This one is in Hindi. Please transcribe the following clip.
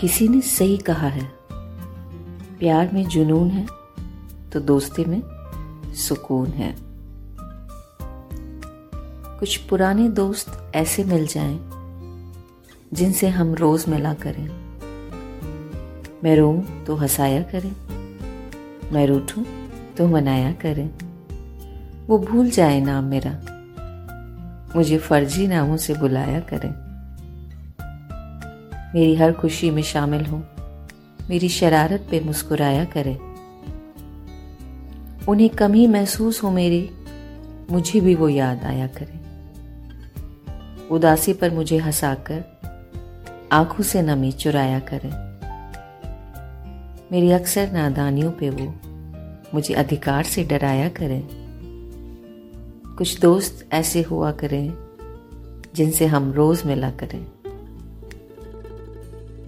किसी ने सही कहा है। प्यार में जुनून है तो दोस्ती में सुकून है। कुछ पुराने दोस्त ऐसे मिल जाएँ, जिनसे हम रोज मिला करें। मैं रो तो हंसाया करें, मैं रूठूं तो मनाया करें। वो भूल जाए नाम मेरा, मुझे फर्जी नामों से बुलाया करें। मेरी हर खुशी में शामिल हो। मेरी शरारत पे मुस्कुराया करें। उन्हें कमी महसूस हो मेरी, मुझे भी वो याद आया करे। उदासी पर मुझे हंसाकर, आँखों से नमी चुराया करे। मेरी अक्सर नादानियों पे वो मुझे अधिकार से डराया करें। कुछ दोस्त ऐसे हुआ करें, जिनसे हम रोज मिला करें।